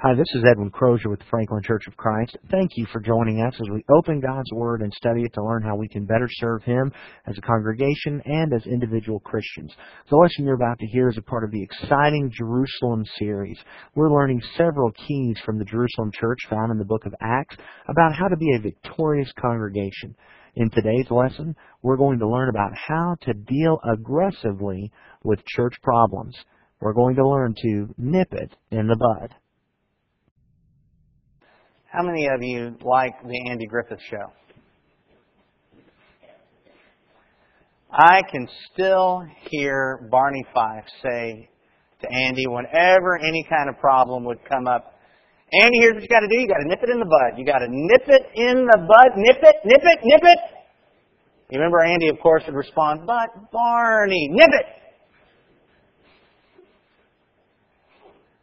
Hi, this is Edwin Crozier with the Franklin Church of Christ. Thank you for joining us as we open God's Word and study it to learn how we can better serve Him as a congregation and as individual Christians. The lesson you're about to hear is a part of the exciting Jerusalem series. We're learning several keys from the Jerusalem church found in the book of Acts about how to be a victorious congregation. In today's lesson, we're going to learn about how to deal aggressively with church problems. We're going to learn to nip it in the bud. How many of you like the Andy Griffith Show? I can still hear Barney Fife say to Andy whenever any kind of problem would come up, Andy, here's what you got to do. You got to nip it in the bud. You got to nip it in the bud. Nip it, nip it, nip it. You remember Andy, of course, would respond, but Barney, nip it.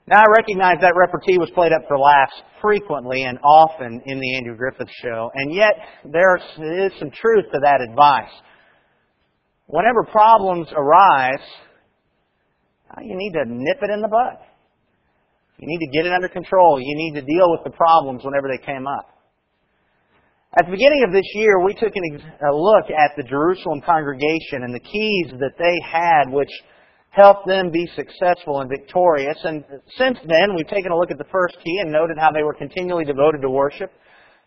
Now I recognize that repartee was played up for laughs frequently and often in the Andrew Griffith show, and yet there is some truth to that advice. Whenever problems arise, uh, you need to nip it in the bud. You need to get it under control. You need to deal with the problems whenever they came up. At the beginning of this year, we took a look at the Jerusalem congregation and the keys that they had, which help them be successful and victorious. And since then, we've taken a look at the first key and noted how they were continually devoted to worship.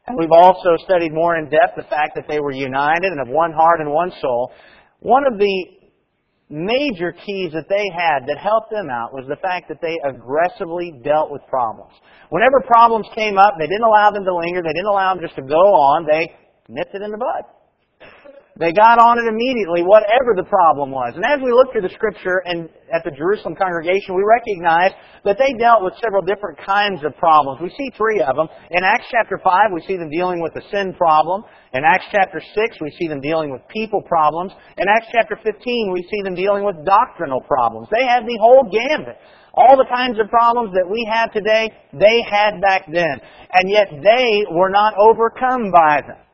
And we've also studied more in depth the fact that they were united and of one heart and one soul. One of the major keys that they had that helped them out was the fact that they aggressively dealt with problems. Whenever problems came up, they didn't allow them to linger, they didn't allow them just to go on, they nipped it in the bud. They got on it immediately, whatever the problem was. And as we look through the scripture and at the Jerusalem congregation, we recognize that they dealt with several different kinds of problems. We see three of them. In Acts chapter 5, we see them dealing with the sin problem. In Acts chapter 6, we see them dealing with people problems. In Acts chapter 15, we see them dealing with doctrinal problems. They had the whole gambit. All the kinds of problems that we have today, they had back then. And yet they were not overcome by them.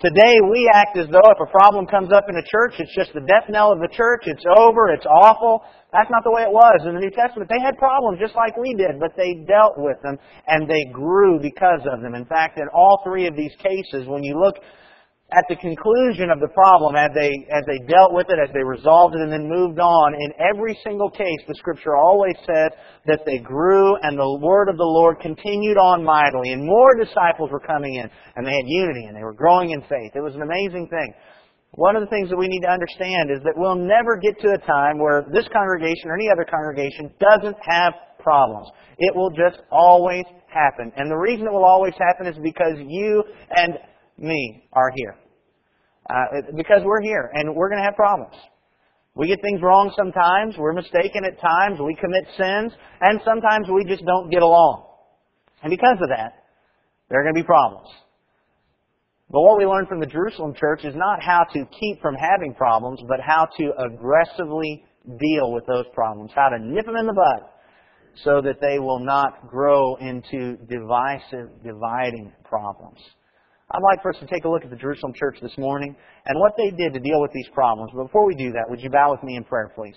Today we act as though if a problem comes up in a church, it's just the death knell of the church, it's over, it's awful. That's not the way it was. In the New Testament, they had problems just like we did, but they dealt with them and they grew because of them. In fact, in all three of these cases, when you look at the conclusion of the problem, as they, as they dealt with it, as they resolved it, and then moved on, in every single case, the scripture always said that they grew and the word of the Lord continued on mightily, and more disciples were coming in, and they had unity, and they were growing in faith. It was an amazing thing. One of the things that we need to understand is that we'll never get to a time where this congregation or any other congregation doesn't have problems. It will just always happen. And the reason it will always happen is because you and me are here. Uh, because we're here and we're going to have problems. We get things wrong sometimes, we're mistaken at times, we commit sins, and sometimes we just don't get along. And because of that, there are going to be problems. But what we learn from the Jerusalem church is not how to keep from having problems, but how to aggressively deal with those problems, how to nip them in the bud so that they will not grow into divisive, dividing problems. I'd like for us to take a look at the Jerusalem church this morning and what they did to deal with these problems. But before we do that, would you bow with me in prayer, please?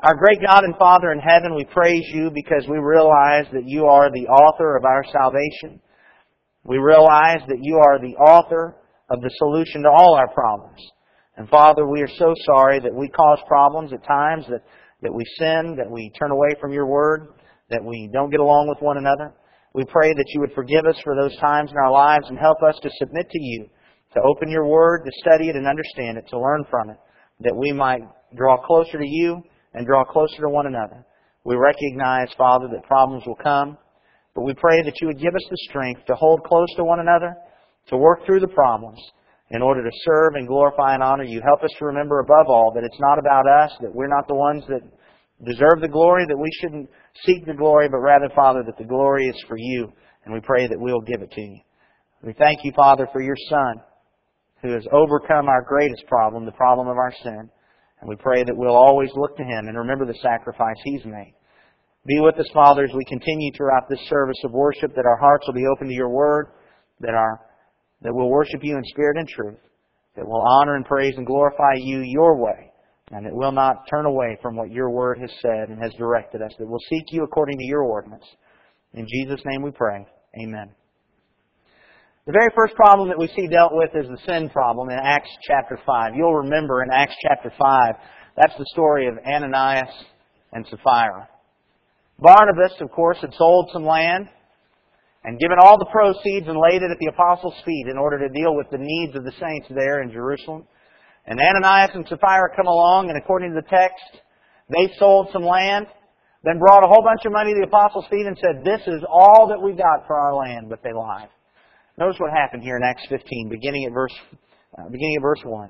Our great God and Father in heaven, we praise you because we realize that you are the author of our salvation. We realize that you are the author of the solution to all our problems. And Father, we are so sorry that we cause problems at times, that, that we sin, that we turn away from your word, that we don't get along with one another. We pray that you would forgive us for those times in our lives and help us to submit to you, to open your word, to study it and understand it, to learn from it, that we might draw closer to you and draw closer to one another. We recognize, Father, that problems will come, but we pray that you would give us the strength to hold close to one another, to work through the problems in order to serve and glorify and honor you. Help us to remember above all that it's not about us, that we're not the ones that deserve the glory, that we shouldn't seek the glory, but rather, Father, that the glory is for you, and we pray that we'll give it to you. We thank you, Father, for your Son, who has overcome our greatest problem, the problem of our sin. And we pray that we'll always look to Him and remember the sacrifice He's made. Be with us, Father, as we continue throughout this service of worship, that our hearts will be open to your word, that our that we'll worship you in spirit and truth, that we'll honor and praise and glorify you your way and that we'll not turn away from what your word has said and has directed us, that we'll seek you according to your ordinance. In Jesus' name we pray. Amen. The very first problem that we see dealt with is the sin problem in Acts chapter 5. You'll remember in Acts chapter 5, that's the story of Ananias and Sapphira. Barnabas, of course, had sold some land and given all the proceeds and laid it at the apostles' feet in order to deal with the needs of the saints there in Jerusalem. And Ananias and Sapphira come along, and according to the text, they sold some land, then brought a whole bunch of money to the apostles' feet and said, This is all that we got for our land, but they lied. Notice what happened here in Acts 15, beginning at verse, uh, beginning at verse 1.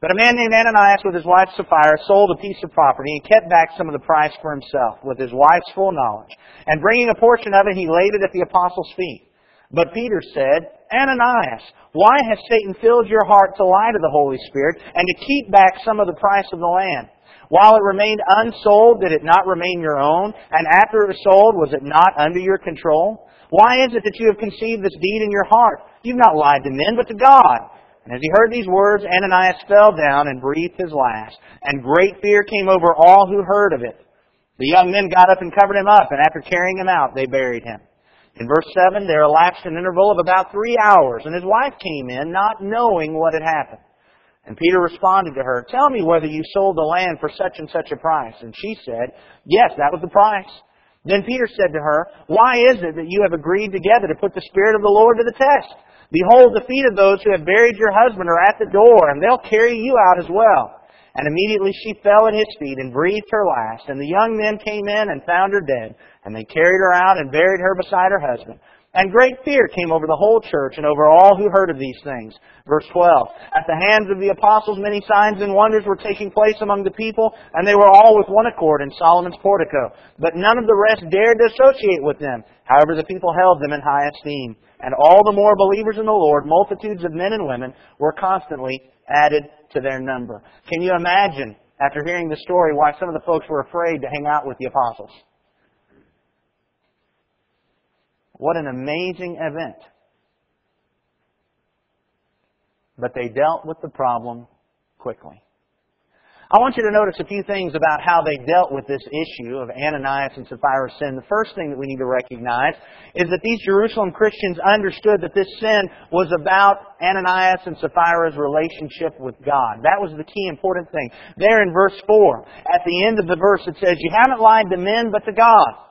But a man named Ananias with his wife Sapphira sold a piece of property and kept back some of the price for himself with his wife's full knowledge. And bringing a portion of it, he laid it at the apostles' feet. But Peter said, Ananias, why has Satan filled your heart to lie to the Holy Spirit and to keep back some of the price of the land? While it remained unsold, did it not remain your own? And after it was sold, was it not under your control? Why is it that you have conceived this deed in your heart? You've not lied to men, but to God. And as he heard these words, Ananias fell down and breathed his last, and great fear came over all who heard of it. The young men got up and covered him up, and after carrying him out, they buried him. In verse 7, there elapsed an interval of about three hours, and his wife came in, not knowing what had happened. And Peter responded to her, Tell me whether you sold the land for such and such a price. And she said, Yes, that was the price. Then Peter said to her, Why is it that you have agreed together to put the Spirit of the Lord to the test? Behold, the feet of those who have buried your husband are at the door, and they'll carry you out as well. And immediately she fell at his feet and breathed her last. And the young men came in and found her dead. And they carried her out and buried her beside her husband. And great fear came over the whole church and over all who heard of these things. Verse 12. At the hands of the apostles many signs and wonders were taking place among the people, and they were all with one accord in Solomon's portico. But none of the rest dared to associate with them. However, the people held them in high esteem. And all the more believers in the Lord, multitudes of men and women, were constantly added to their number. Can you imagine, after hearing the story, why some of the folks were afraid to hang out with the apostles? What an amazing event. But they dealt with the problem quickly. I want you to notice a few things about how they dealt with this issue of Ananias and Sapphira's sin. The first thing that we need to recognize is that these Jerusalem Christians understood that this sin was about Ananias and Sapphira's relationship with God. That was the key important thing. There in verse 4, at the end of the verse, it says, You haven't lied to men, but to God.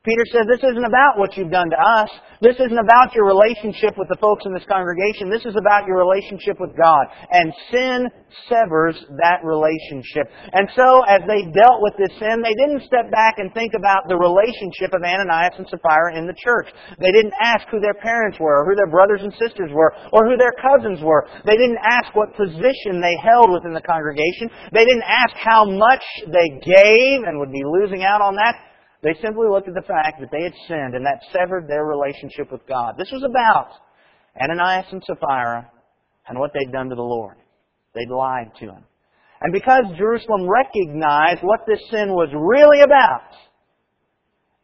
Peter says, this isn't about what you've done to us. This isn't about your relationship with the folks in this congregation. This is about your relationship with God. And sin severs that relationship. And so, as they dealt with this sin, they didn't step back and think about the relationship of Ananias and Sapphira in the church. They didn't ask who their parents were, or who their brothers and sisters were, or who their cousins were. They didn't ask what position they held within the congregation. They didn't ask how much they gave and would be losing out on that. They simply looked at the fact that they had sinned and that severed their relationship with God. This was about Ananias and Sapphira and what they'd done to the Lord. They'd lied to him. And because Jerusalem recognized what this sin was really about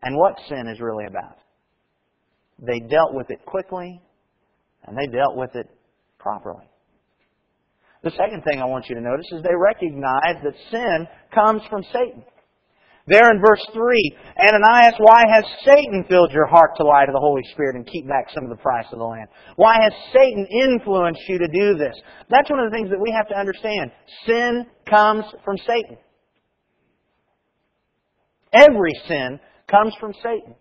and what sin is really about, they dealt with it quickly and they dealt with it properly. The second thing I want you to notice is they recognized that sin comes from Satan. There in verse 3, Ananias, why has Satan filled your heart to lie to the Holy Spirit and keep back some of the price of the land? Why has Satan influenced you to do this? That's one of the things that we have to understand. Sin comes from Satan. Every sin comes from Satan.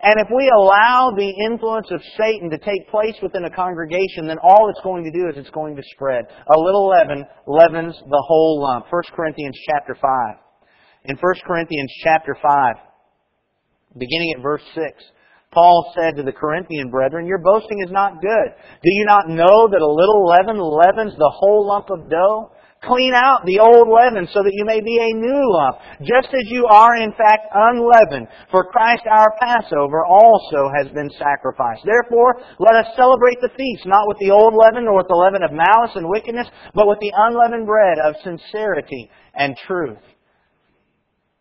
And if we allow the influence of Satan to take place within a congregation, then all it's going to do is it's going to spread. A little leaven leavens the whole lump. 1 Corinthians chapter 5 in 1 Corinthians chapter 5, beginning at verse 6. Paul said to the Corinthian brethren, Your boasting is not good. Do you not know that a little leaven leavens the whole lump of dough? Clean out the old leaven so that you may be a new lump, just as you are in fact unleavened. For Christ our Passover also has been sacrificed. Therefore, let us celebrate the feast, not with the old leaven nor with the leaven of malice and wickedness, but with the unleavened bread of sincerity and truth.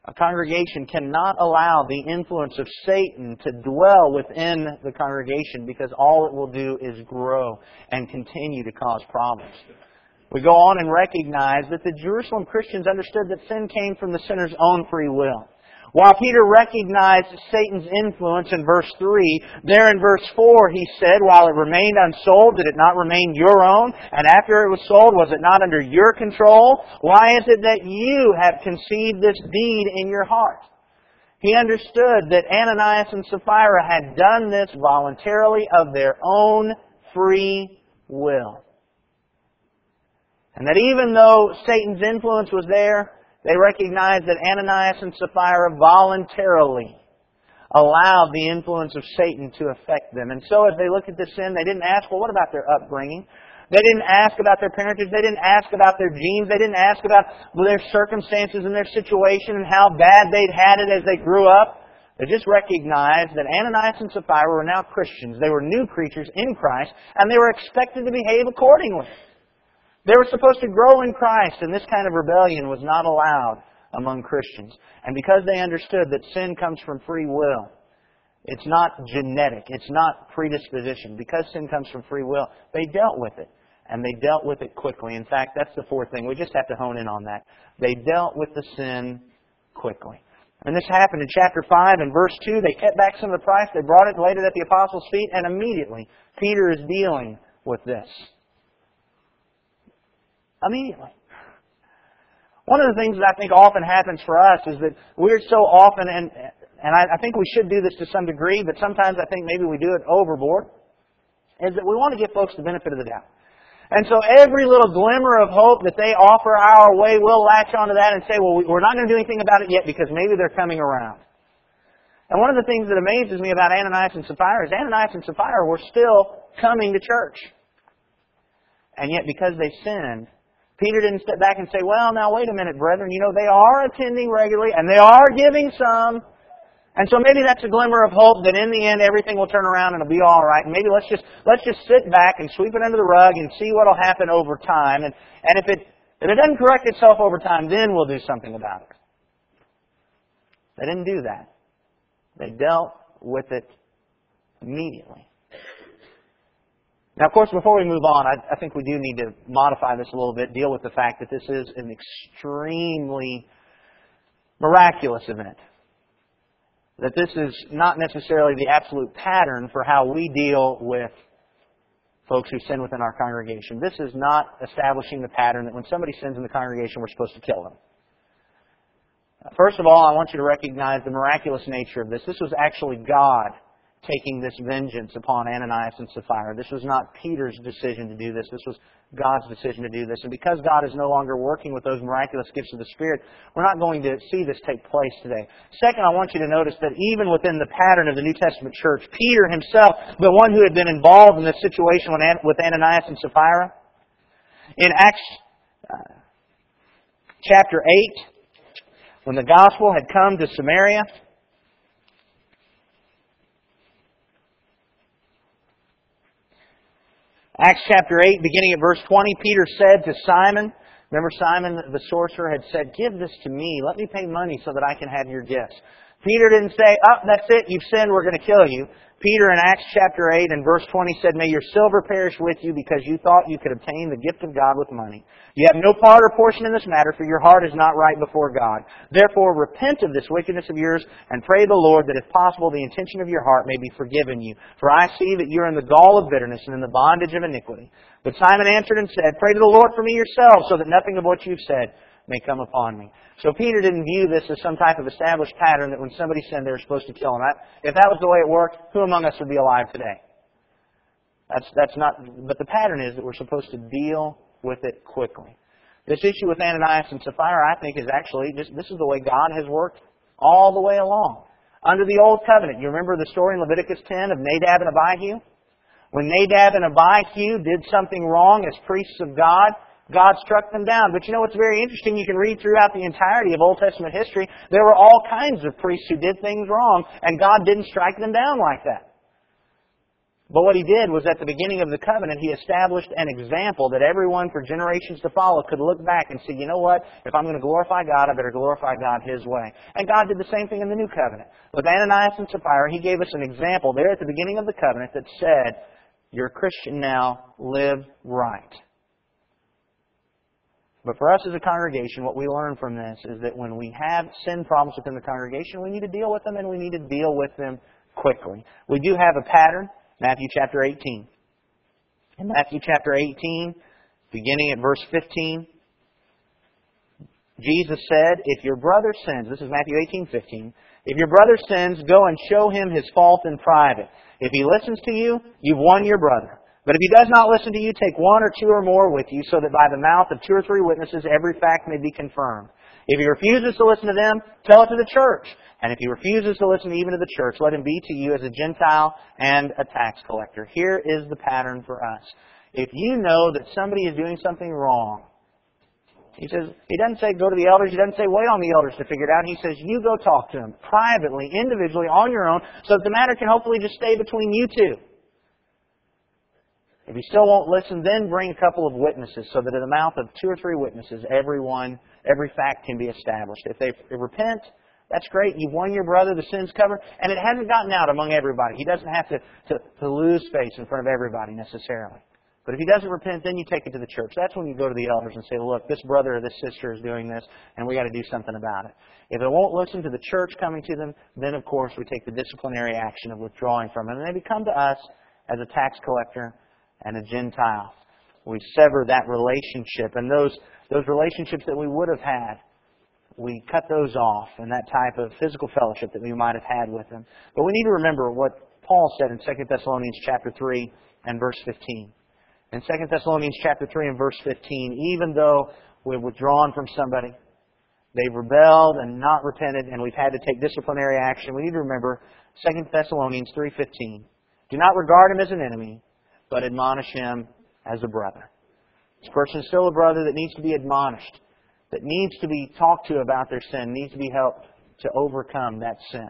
A congregation cannot allow the influence of Satan to dwell within the congregation because all it will do is grow and continue to cause problems. We go on and recognize that the Jerusalem Christians understood that sin came from the sinner's own free will. While Peter recognized Satan's influence in verse 3, there in verse 4 he said, While it remained unsold, did it not remain your own? And after it was sold, was it not under your control? Why is it that you have conceived this deed in your heart? He understood that Ananias and Sapphira had done this voluntarily of their own free will. And that even though Satan's influence was there, they recognized that Ananias and Sapphira voluntarily allowed the influence of Satan to affect them. And so as they looked at the sin, they didn't ask, well, what about their upbringing? They didn't ask about their parentage. They didn't ask about their genes. They didn't ask about their circumstances and their situation and how bad they'd had it as they grew up. They just recognized that Ananias and Sapphira were now Christians. They were new creatures in Christ, and they were expected to behave accordingly. They were supposed to grow in Christ, and this kind of rebellion was not allowed among Christians. And because they understood that sin comes from free will, it's not genetic, it's not predisposition. Because sin comes from free will, they dealt with it. And they dealt with it quickly. In fact, that's the fourth thing. We just have to hone in on that. They dealt with the sin quickly. And this happened in chapter 5 and verse 2. They kept back some of the price. They brought it, laid it at the apostles' feet, and immediately Peter is dealing with this. Immediately. One of the things that I think often happens for us is that we're so often, and, and I, I think we should do this to some degree, but sometimes I think maybe we do it overboard, is that we want to give folks the benefit of the doubt. And so every little glimmer of hope that they offer our way, we'll latch onto that and say, well, we're not going to do anything about it yet because maybe they're coming around. And one of the things that amazes me about Ananias and Sapphira is Ananias and Sapphira were still coming to church. And yet because they sinned, Peter didn't step back and say, well, now wait a minute, brethren, you know, they are attending regularly and they are giving some. And so maybe that's a glimmer of hope that in the end everything will turn around and it'll be all right. And maybe let's just let's just sit back and sweep it under the rug and see what'll happen over time. And and if it if it doesn't correct itself over time, then we'll do something about it. They didn't do that. They dealt with it immediately. Now, of course, before we move on, I, I, think we do need to modify this a little bit, deal with the fact that this is an extremely miraculous event. That this is not necessarily the absolute pattern for how we deal with folks who sin within our congregation. This is not establishing the pattern that when somebody sins in the congregation, we're supposed to kill them. First of all, I want you to recognize the miraculous nature of this. This was actually God taking this vengeance upon Ananias and Sapphira. This was not Peter's decision to do this. This was God's decision to do this. And because God is no longer working with those miraculous gifts of the Spirit, we're not going to see this take place today. Second, I want you to notice that even within the pattern of the New Testament church, Peter himself, the one who had been involved in this situation with Ananias and Sapphira, in Acts uh, chapter 8, when the gospel had come to Samaria, Acts chapter 8, beginning at verse 20, Peter said to Simon, remember Simon the sorcerer had said, Give this to me. Let me pay money so that I can have your gifts. Peter didn't say, Oh, that's it. You've sinned. We're going to kill you. Peter in Acts chapter 8 and verse 20 said, May your silver perish with you because you thought you could obtain the gift of God with money. You have no part or portion in this matter, for your heart is not right before God. Therefore repent of this wickedness of yours and pray the Lord that if possible the intention of your heart may be forgiven you. For I see that you are in the gall of bitterness and in the bondage of iniquity. But Simon answered and said, Pray to the Lord for me yourselves so that nothing of what you've said may come upon me. So Peter didn't view this as some type of established pattern that when somebody sinned they were supposed to kill him. If that was the way it worked, who among us would be alive today? That's, that's not, but the pattern is that we're supposed to deal with it quickly. This issue with Ananias and Sapphira, I think, is actually, just, this is the way God has worked all the way along. Under the Old Covenant, you remember the story in Leviticus 10 of Nadab and Abihu? When Nadab and Abihu did something wrong as priests of God, God struck them down. But you know what's very interesting? You can read throughout the entirety of Old Testament history. There were all kinds of priests who did things wrong, and God didn't strike them down like that. But what he did was at the beginning of the covenant, he established an example that everyone for generations to follow could look back and see, you know what? If I'm going to glorify God, I better glorify God his way. And God did the same thing in the new covenant. With Ananias and Sapphira, he gave us an example there at the beginning of the covenant that said, you're a Christian now, live right. But for us as a congregation, what we learn from this is that when we have sin problems within the congregation, we need to deal with them and we need to deal with them quickly. We do have a pattern, Matthew chapter 18. In Matthew chapter 18, beginning at verse 15, Jesus said, If your brother sins, this is Matthew 18, 15, if your brother sins, go and show him his fault in private. If he listens to you, you've won your brother. But if he does not listen to you, take one or two or more with you, so that by the mouth of two or three witnesses every fact may be confirmed. If he refuses to listen to them, tell it to the church. And if he refuses to listen even to the church, let him be to you as a Gentile and a tax collector. Here is the pattern for us. If you know that somebody is doing something wrong, he says, he doesn't say go to the elders. He doesn't say wait on the elders to figure it out. He says you go talk to them privately, individually, on your own, so that the matter can hopefully just stay between you two. If he still won't listen, then bring a couple of witnesses so that in the mouth of two or three witnesses, everyone, every fact can be established. If they, they repent, that's great. You've won your brother, the sin's covered, and it hasn't gotten out among everybody. He doesn't have to, to, to lose face in front of everybody necessarily. But if he doesn't repent, then you take it to the church. That's when you go to the elders and say, look, this brother or this sister is doing this, and we got to do something about it. If it won't listen to the church coming to them, then of course we take the disciplinary action of withdrawing from them. And they become to us as a tax collector and a Gentile. We sever that relationship, and those, those relationships that we would have had, we cut those off, and that type of physical fellowship that we might have had with them. But we need to remember what Paul said in 2 Thessalonians chapter 3 and verse 15. In 2 Thessalonians chapter 3 and verse 15, even though we've withdrawn from somebody, they've rebelled and not repented, and we've had to take disciplinary action, we need to remember 2 Thessalonians 3.15. Do not regard him as an enemy, but admonish him as a brother. This person is still a brother that needs to be admonished, that needs to be talked to about their sin, needs to be helped to overcome that sin.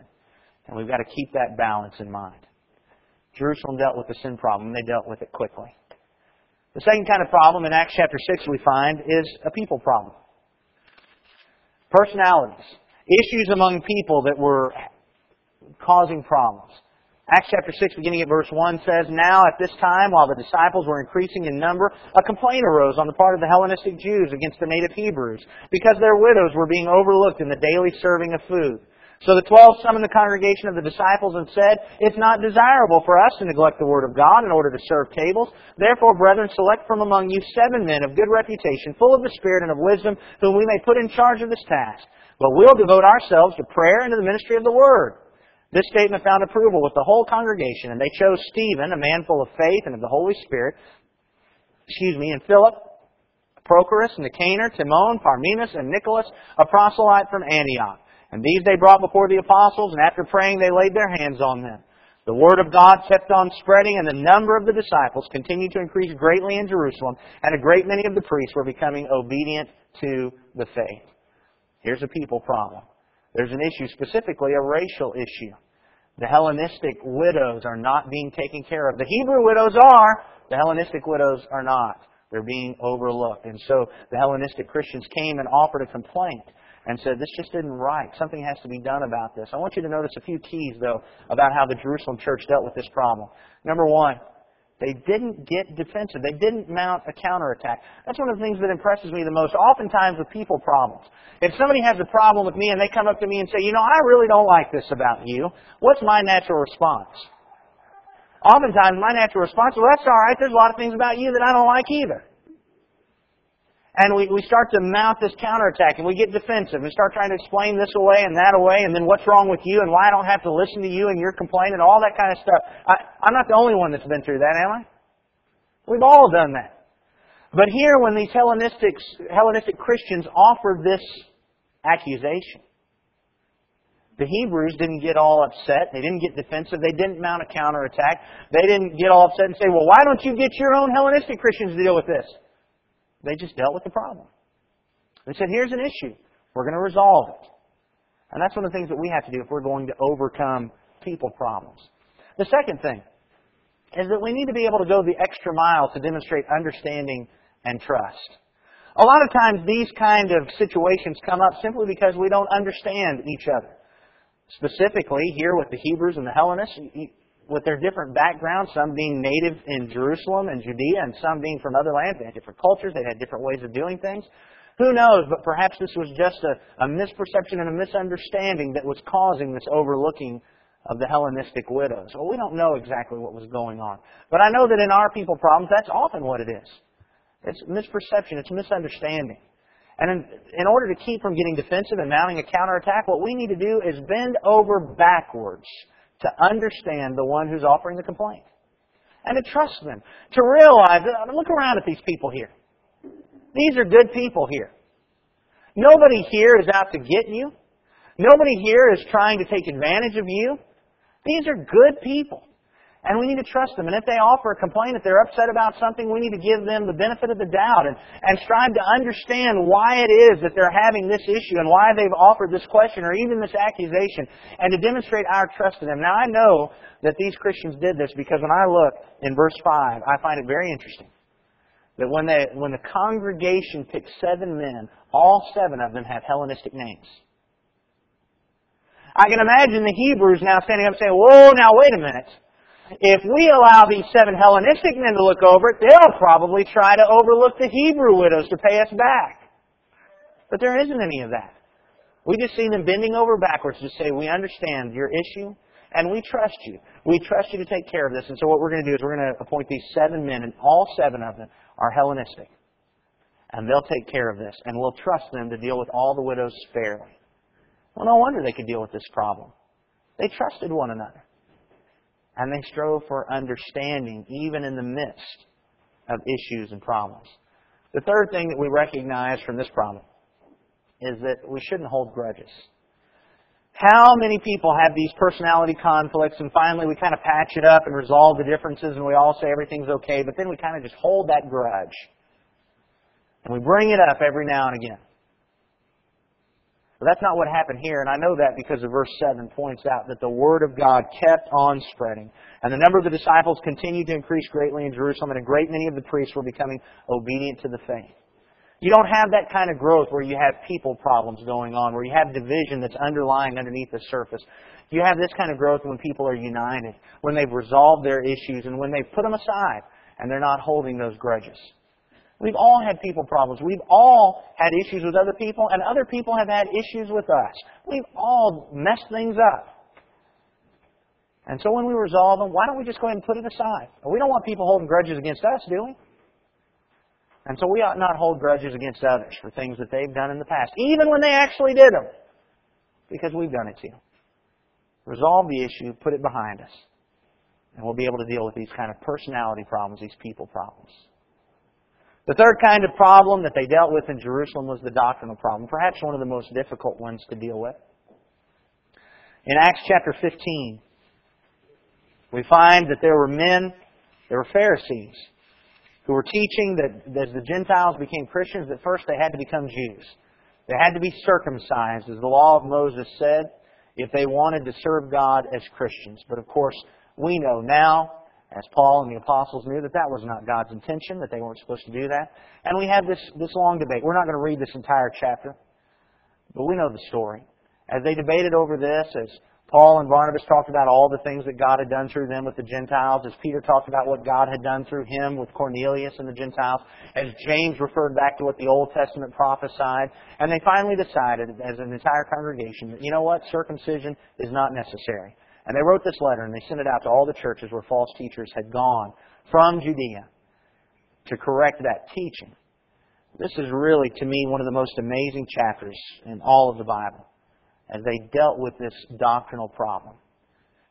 And we've got to keep that balance in mind. Jerusalem dealt with the sin problem, they dealt with it quickly. The second kind of problem in Acts chapter 6 we find is a people problem. Personalities. Issues among people that were causing problems. Acts chapter 6, beginning at verse 1 says, Now at this time, while the disciples were increasing in number, a complaint arose on the part of the Hellenistic Jews against the native Hebrews, because their widows were being overlooked in the daily serving of food. So the twelve summoned the congregation of the disciples and said, It's not desirable for us to neglect the word of God in order to serve tables. Therefore, brethren, select from among you seven men of good reputation, full of the Spirit and of wisdom, whom we may put in charge of this task. But we'll devote ourselves to prayer and to the ministry of the word. This statement found approval with the whole congregation, and they chose Stephen, a man full of faith and of the Holy Spirit, excuse me, and Philip, Prochorus, Nicanor, Timon, Parmenas, and Nicholas, a proselyte from Antioch. And these they brought before the apostles, and after praying they laid their hands on them. The word of God kept on spreading, and the number of the disciples continued to increase greatly in Jerusalem, and a great many of the priests were becoming obedient to the faith. Here's a people problem. There's an issue, specifically a racial issue. The Hellenistic widows are not being taken care of. The Hebrew widows are, the Hellenistic widows are not. They're being overlooked. And so the Hellenistic Christians came and offered a complaint and said, This just isn't right. Something has to be done about this. I want you to notice a few keys, though, about how the Jerusalem church dealt with this problem. Number one, they didn't get defensive. They didn't mount a counterattack. That's one of the things that impresses me the most, oftentimes with people problems. If somebody has a problem with me and they come up to me and say, you know, I really don't like this about you, what's my natural response? Oftentimes my natural response, is, well, that's alright, there's a lot of things about you that I don't like either. And we, we start to mount this counterattack and we get defensive and start trying to explain this away and that away and then what's wrong with you and why I don't have to listen to you and your complaint and all that kind of stuff. I, I'm not the only one that's been through that, am I? We've all done that. But here when these Hellenistic, Hellenistic Christians offered this accusation, the Hebrews didn't get all upset. They didn't get defensive. They didn't mount a counterattack. They didn't get all upset and say, well, why don't you get your own Hellenistic Christians to deal with this? They just dealt with the problem. They said, here's an issue. We're going to resolve it. And that's one of the things that we have to do if we're going to overcome people problems. The second thing is that we need to be able to go the extra mile to demonstrate understanding and trust. A lot of times these kind of situations come up simply because we don't understand each other. Specifically, here with the Hebrews and the Hellenists, with their different backgrounds, some being native in Jerusalem and Judea, and some being from other lands. They had different cultures, they had different ways of doing things. Who knows, but perhaps this was just a, a misperception and a misunderstanding that was causing this overlooking of the Hellenistic widows. Well, we don't know exactly what was going on. But I know that in our people problems, that's often what it is. It's misperception, it's misunderstanding. And in, in order to keep from getting defensive and mounting a counterattack, what we need to do is bend over backwards to understand the one who's offering the complaint. And to trust them. To realize, look around at these people here. These are good people here. Nobody here is out to get you. Nobody here is trying to take advantage of you. These are good people. And we need to trust them. And if they offer a complaint, if they're upset about something, we need to give them the benefit of the doubt and, and strive to understand why it is that they're having this issue and why they've offered this question or even this accusation and to demonstrate our trust in them. Now I know that these Christians did this because when I look in verse 5, I find it very interesting that when, they, when the congregation picked seven men, all seven of them have Hellenistic names. I can imagine the Hebrews now standing up saying, whoa, now wait a minute. If we allow these seven Hellenistic men to look over it, they'll probably try to overlook the Hebrew widows to pay us back. But there isn't any of that. We just see them bending over backwards to say, we understand your issue and we trust you. We trust you to take care of this. And so what we're going to do is we're going to appoint these seven men and all seven of them are Hellenistic. And they'll take care of this and we'll trust them to deal with all the widows fairly. Well, no wonder they could deal with this problem. They trusted one another and they strove for understanding even in the midst of issues and problems. The third thing that we recognize from this problem is that we shouldn't hold grudges. How many people have these personality conflicts and finally we kind of patch it up and resolve the differences and we all say everything's okay, but then we kind of just hold that grudge. And we bring it up every now and again. But that's not what happened here, and I know that because of verse 7 points out that the Word of God kept on spreading. And the number of the disciples continued to increase greatly in Jerusalem, and a great many of the priests were becoming obedient to the faith. You don't have that kind of growth where you have people problems going on, where you have division that's underlying underneath the surface. You have this kind of growth when people are united, when they've resolved their issues, and when they've put them aside, and they're not holding those grudges. We've all had people problems. We've all had issues with other people, and other people have had issues with us. We've all messed things up. And so when we resolve them, why don't we just go ahead and put it aside? We don't want people holding grudges against us, do we? And so we ought not hold grudges against others for things that they've done in the past, even when they actually did them, because we've done it too. Resolve the issue, put it behind us, and we'll be able to deal with these kind of personality problems, these people problems. The third kind of problem that they dealt with in Jerusalem was the doctrinal problem, perhaps one of the most difficult ones to deal with. In Acts chapter 15, we find that there were men, there were Pharisees, who were teaching that as the Gentiles became Christians, that first they had to become Jews. They had to be circumcised, as the law of Moses said, if they wanted to serve God as Christians. But of course, we know now as Paul and the apostles knew that that was not God's intention, that they weren't supposed to do that. And we have this, this long debate. We're not going to read this entire chapter, but we know the story. As they debated over this, as Paul and Barnabas talked about all the things that God had done through them with the Gentiles, as Peter talked about what God had done through him with Cornelius and the Gentiles, as James referred back to what the Old Testament prophesied, and they finally decided as an entire congregation that, you know what, circumcision is not necessary. And they wrote this letter and they sent it out to all the churches where false teachers had gone from Judea to correct that teaching. This is really, to me, one of the most amazing chapters in all of the Bible as they dealt with this doctrinal problem.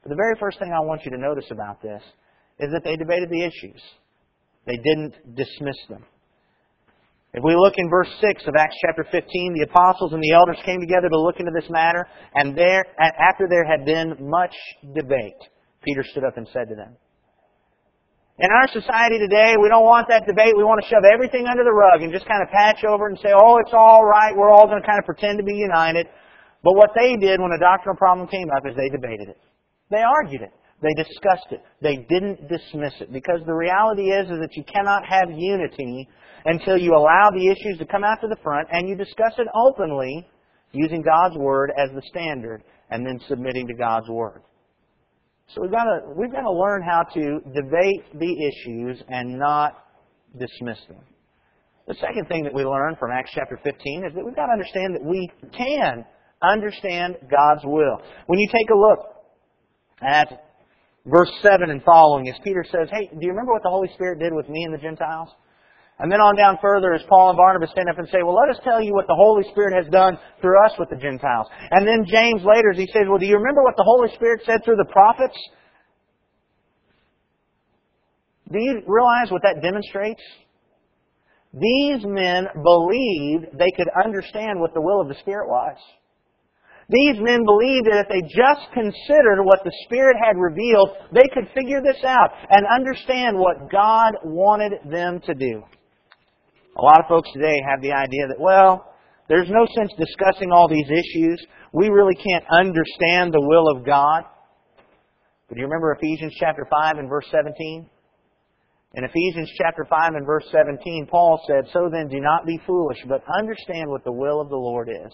But the very first thing I want you to notice about this is that they debated the issues. They didn't dismiss them. If we look in verse 6 of Acts chapter 15, the apostles and the elders came together to look into this matter, and there, after there had been much debate, Peter stood up and said to them, in our society today, we don't want that debate. We want to shove everything under the rug and just kind of patch over and say, oh, it's all right. We're all going to kind of pretend to be united. But what they did when a doctrinal problem came up is they debated it. They argued it. They discussed it. They didn't dismiss it. Because the reality is, is that you cannot have unity until you allow the issues to come out to the front and you discuss it openly using God's Word as the standard and then submitting to God's Word. So we've got to, we've got to learn how to debate the issues and not dismiss them. The second thing that we learn from Acts chapter 15 is that we've got to understand that we can understand God's will. When you take a look at verse 7 and following, as Peter says, Hey, do you remember what the Holy Spirit did with me and the Gentiles? And then on down further, as Paul and Barnabas stand up and say, Well, let us tell you what the Holy Spirit has done through us with the Gentiles. And then James later, as he says, Well, do you remember what the Holy Spirit said through the prophets? Do you realize what that demonstrates? These men believed they could understand what the will of the Spirit was. These men believed that if they just considered what the Spirit had revealed, they could figure this out and understand what God wanted them to do. A lot of folks today have the idea that, well, there's no sense discussing all these issues. We really can't understand the will of God. But do you remember Ephesians chapter 5 and verse 17? In Ephesians chapter 5 and verse 17, Paul said, So then do not be foolish, but understand what the will of the Lord is.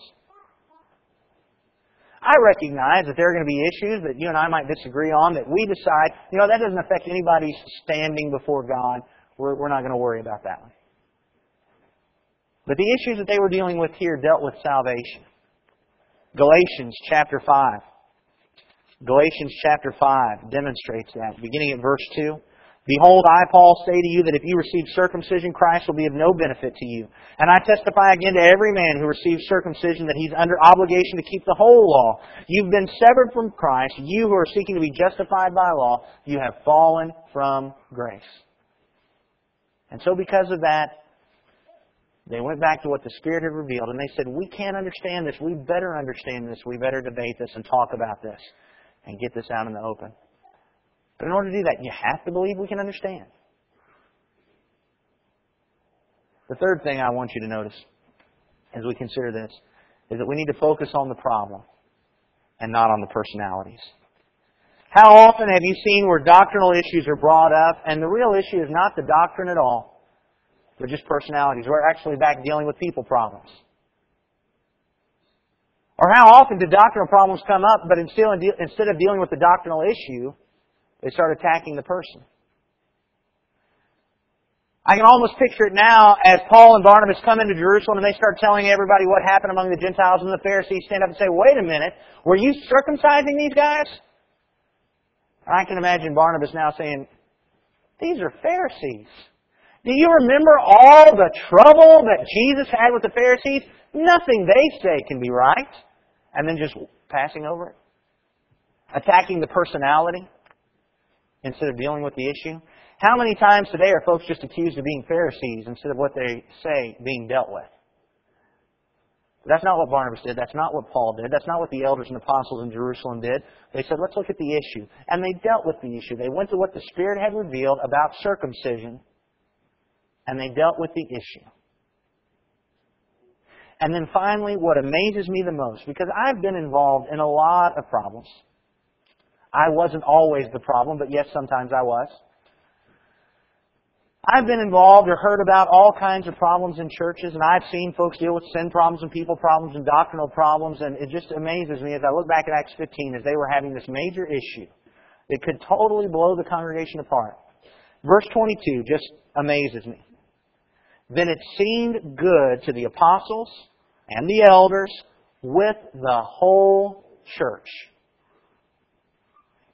I recognize that there are going to be issues that you and I might disagree on that we decide, you know, that doesn't affect anybody's standing before God. We're, we're not going to worry about that one. But the issues that they were dealing with here dealt with salvation. Galatians chapter 5. Galatians chapter 5 demonstrates that. Beginning at verse 2. Behold, I, Paul, say to you that if you receive circumcision, Christ will be of no benefit to you. And I testify again to every man who receives circumcision that he's under obligation to keep the whole law. You've been severed from Christ. You who are seeking to be justified by law, you have fallen from grace. And so because of that, they went back to what the Spirit had revealed and they said, we can't understand this. We better understand this. We better debate this and talk about this and get this out in the open. But in order to do that, you have to believe we can understand. The third thing I want you to notice as we consider this is that we need to focus on the problem and not on the personalities. How often have you seen where doctrinal issues are brought up and the real issue is not the doctrine at all, but just personalities? We're actually back dealing with people problems. Or how often do doctrinal problems come up, but instead of dealing with the doctrinal issue, they start attacking the person. I can almost picture it now as Paul and Barnabas come into Jerusalem and they start telling everybody what happened among the Gentiles and the Pharisees stand up and say, wait a minute, were you circumcising these guys? I can imagine Barnabas now saying, these are Pharisees. Do you remember all the trouble that Jesus had with the Pharisees? Nothing they say can be right. And then just passing over it. Attacking the personality instead of dealing with the issue? How many times today are folks just accused of being Pharisees instead of what they say being dealt with? That's not what Barnabas did. That's not what Paul did. That's not what the elders and apostles in Jerusalem did. They said, let's look at the issue. And they dealt with the issue. They went to what the Spirit had revealed about circumcision, and they dealt with the issue. And then finally, what amazes me the most, because I've been involved in a lot of problems. I wasn't always the problem, but yes, sometimes I was. I've been involved or heard about all kinds of problems in churches, and I've seen folks deal with sin problems and people problems and doctrinal problems, and it just amazes me as I look back at Acts 15 as they were having this major issue that could totally blow the congregation apart. Verse 22 just amazes me. Then it seemed good to the apostles and the elders with the whole church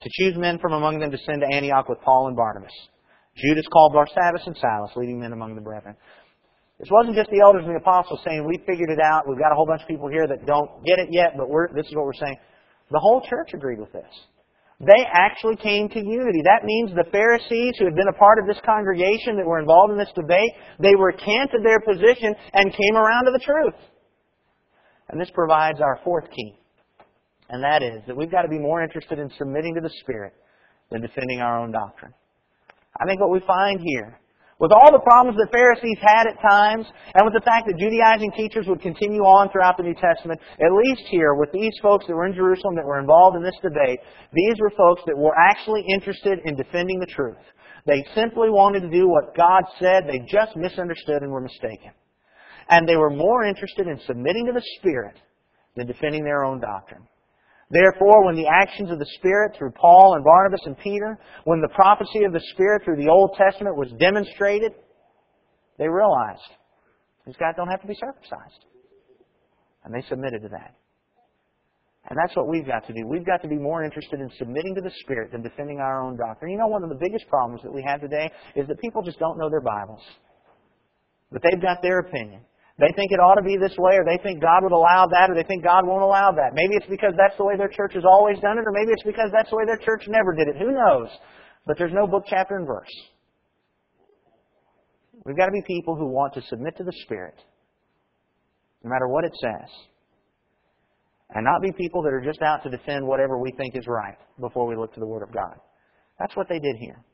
to choose men from among them to send to Antioch with Paul and Barnabas. Judas called Barsabbas and Silas, leading men among the brethren. This wasn't just the elders and the apostles saying, we figured it out, we've got a whole bunch of people here that don't get it yet, but this is what we're saying. The whole church agreed with this. They actually came to unity. That means the Pharisees who had been a part of this congregation that were involved in this debate, they recanted their position and came around to the truth. And this provides our fourth key and that is that we've got to be more interested in submitting to the Spirit than defending our own doctrine. I think what we find here, with all the problems that Pharisees had at times, and with the fact that Judaizing teachers would continue on throughout the New Testament, at least here, with these folks that were in Jerusalem that were involved in this debate, these were folks that were actually interested in defending the truth. They simply wanted to do what God said, they just misunderstood and were mistaken. And they were more interested in submitting to the Spirit than defending their own doctrine. Therefore, when the actions of the Spirit through Paul and Barnabas and Peter, when the prophecy of the Spirit through the Old Testament was demonstrated, they realized These guys don't have to be circumcised. And they submitted to that. And that's what we've got to do. We've got to be more interested in submitting to the Spirit than defending our own doctrine. You know, one of the biggest problems that we have today is that people just don't know their Bibles. But they've got their opinion. They think it ought to be this way, or they think God would allow that, or they think God won't allow that. Maybe it's because that's the way their church has always done it, or maybe it's because that's the way their church never did it. Who knows? But there's no book, chapter, and verse. We've got to be people who want to submit to the Spirit, no matter what it says. And not be people that are just out to defend whatever we think is right before we look to the Word of God. That's what they did here.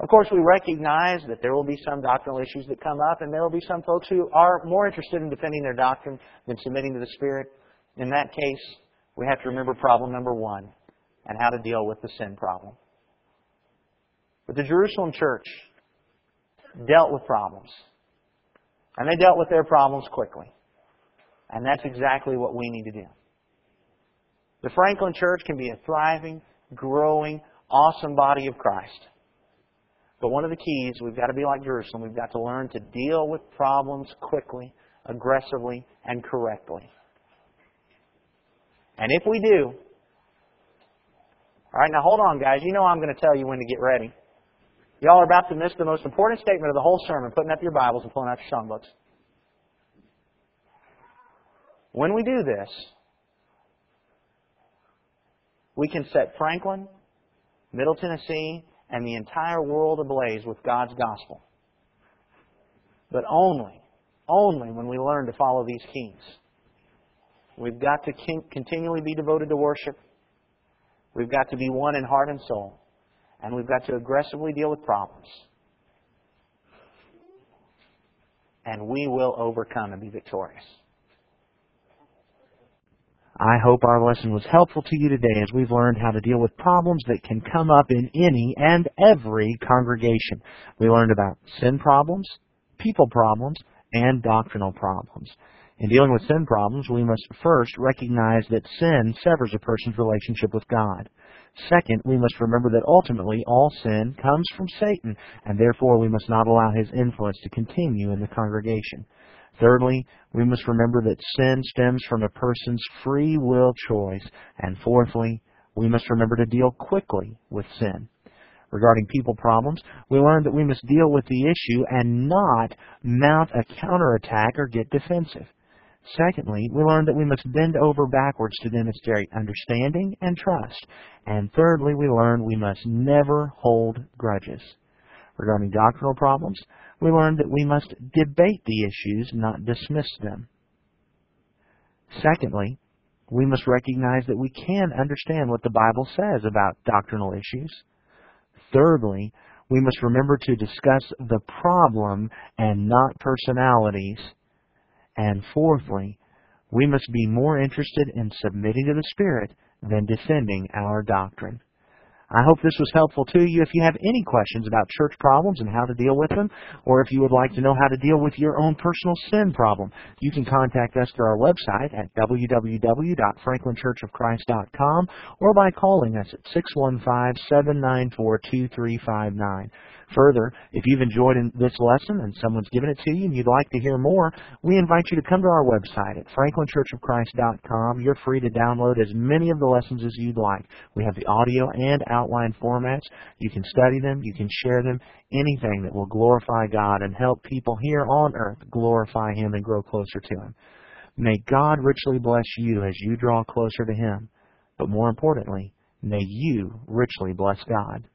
Of course, we recognize that there will be some doctrinal issues that come up, and there will be some folks who are more interested in defending their doctrine than submitting to the Spirit. In that case, we have to remember problem number one and how to deal with the sin problem. But the Jerusalem church dealt with problems. And they dealt with their problems quickly. And that's exactly what we need to do. The Franklin Church can be a thriving, growing, awesome body of Christ. But one of the keys, we've got to be like Jerusalem. We've got to learn to deal with problems quickly, aggressively, and correctly. And if we do, all right, now hold on, guys. You know I'm going to tell you when to get ready. Y'all are about to miss the most important statement of the whole sermon, putting up your Bibles and pulling out your songbooks. When we do this, we can set Franklin, Middle Tennessee, and the entire world ablaze with God's gospel. But only, only when we learn to follow these keys. We've got to continually be devoted to worship. We've got to be one in heart and soul. And we've got to aggressively deal with problems. And we will overcome and be victorious. I hope our lesson was helpful to you today as we've learned how to deal with problems that can come up in any and every congregation. We learned about sin problems, people problems, and doctrinal problems. In dealing with sin problems, we must first recognize that sin severs a person's relationship with God. Second, we must remember that ultimately all sin comes from Satan, and therefore we must not allow his influence to continue in the congregation. Thirdly, we must remember that sin stems from a person's free will choice. And fourthly, we must remember to deal quickly with sin. Regarding people problems, we learned that we must deal with the issue and not mount a counterattack or get defensive. Secondly, we learned that we must bend over backwards to demonstrate understanding and trust. And thirdly, we learned we must never hold grudges. Regarding doctrinal problems, we learned that we must debate the issues, not dismiss them. Secondly, we must recognize that we can understand what the Bible says about doctrinal issues. Thirdly, we must remember to discuss the problem and not personalities. And fourthly, we must be more interested in submitting to the Spirit than defending our doctrine. I hope this was helpful to you. If you have any questions about church problems and how to deal with them, or if you would like to know how to deal with your own personal sin problem, you can contact us through our website at www.franklinchurchofchrist.com or by calling us at 615-794-2359. Further, if you've enjoyed this lesson and someone's given it to you and you'd like to hear more, we invite you to come to our website at franklinchurchofchrist.com. You're free to download as many of the lessons as you'd like. We have the audio and outline formats. You can study them, you can share them, anything that will glorify God and help people here on earth glorify Him and grow closer to Him. May God richly bless you as you draw closer to Him. But more importantly, may you richly bless God.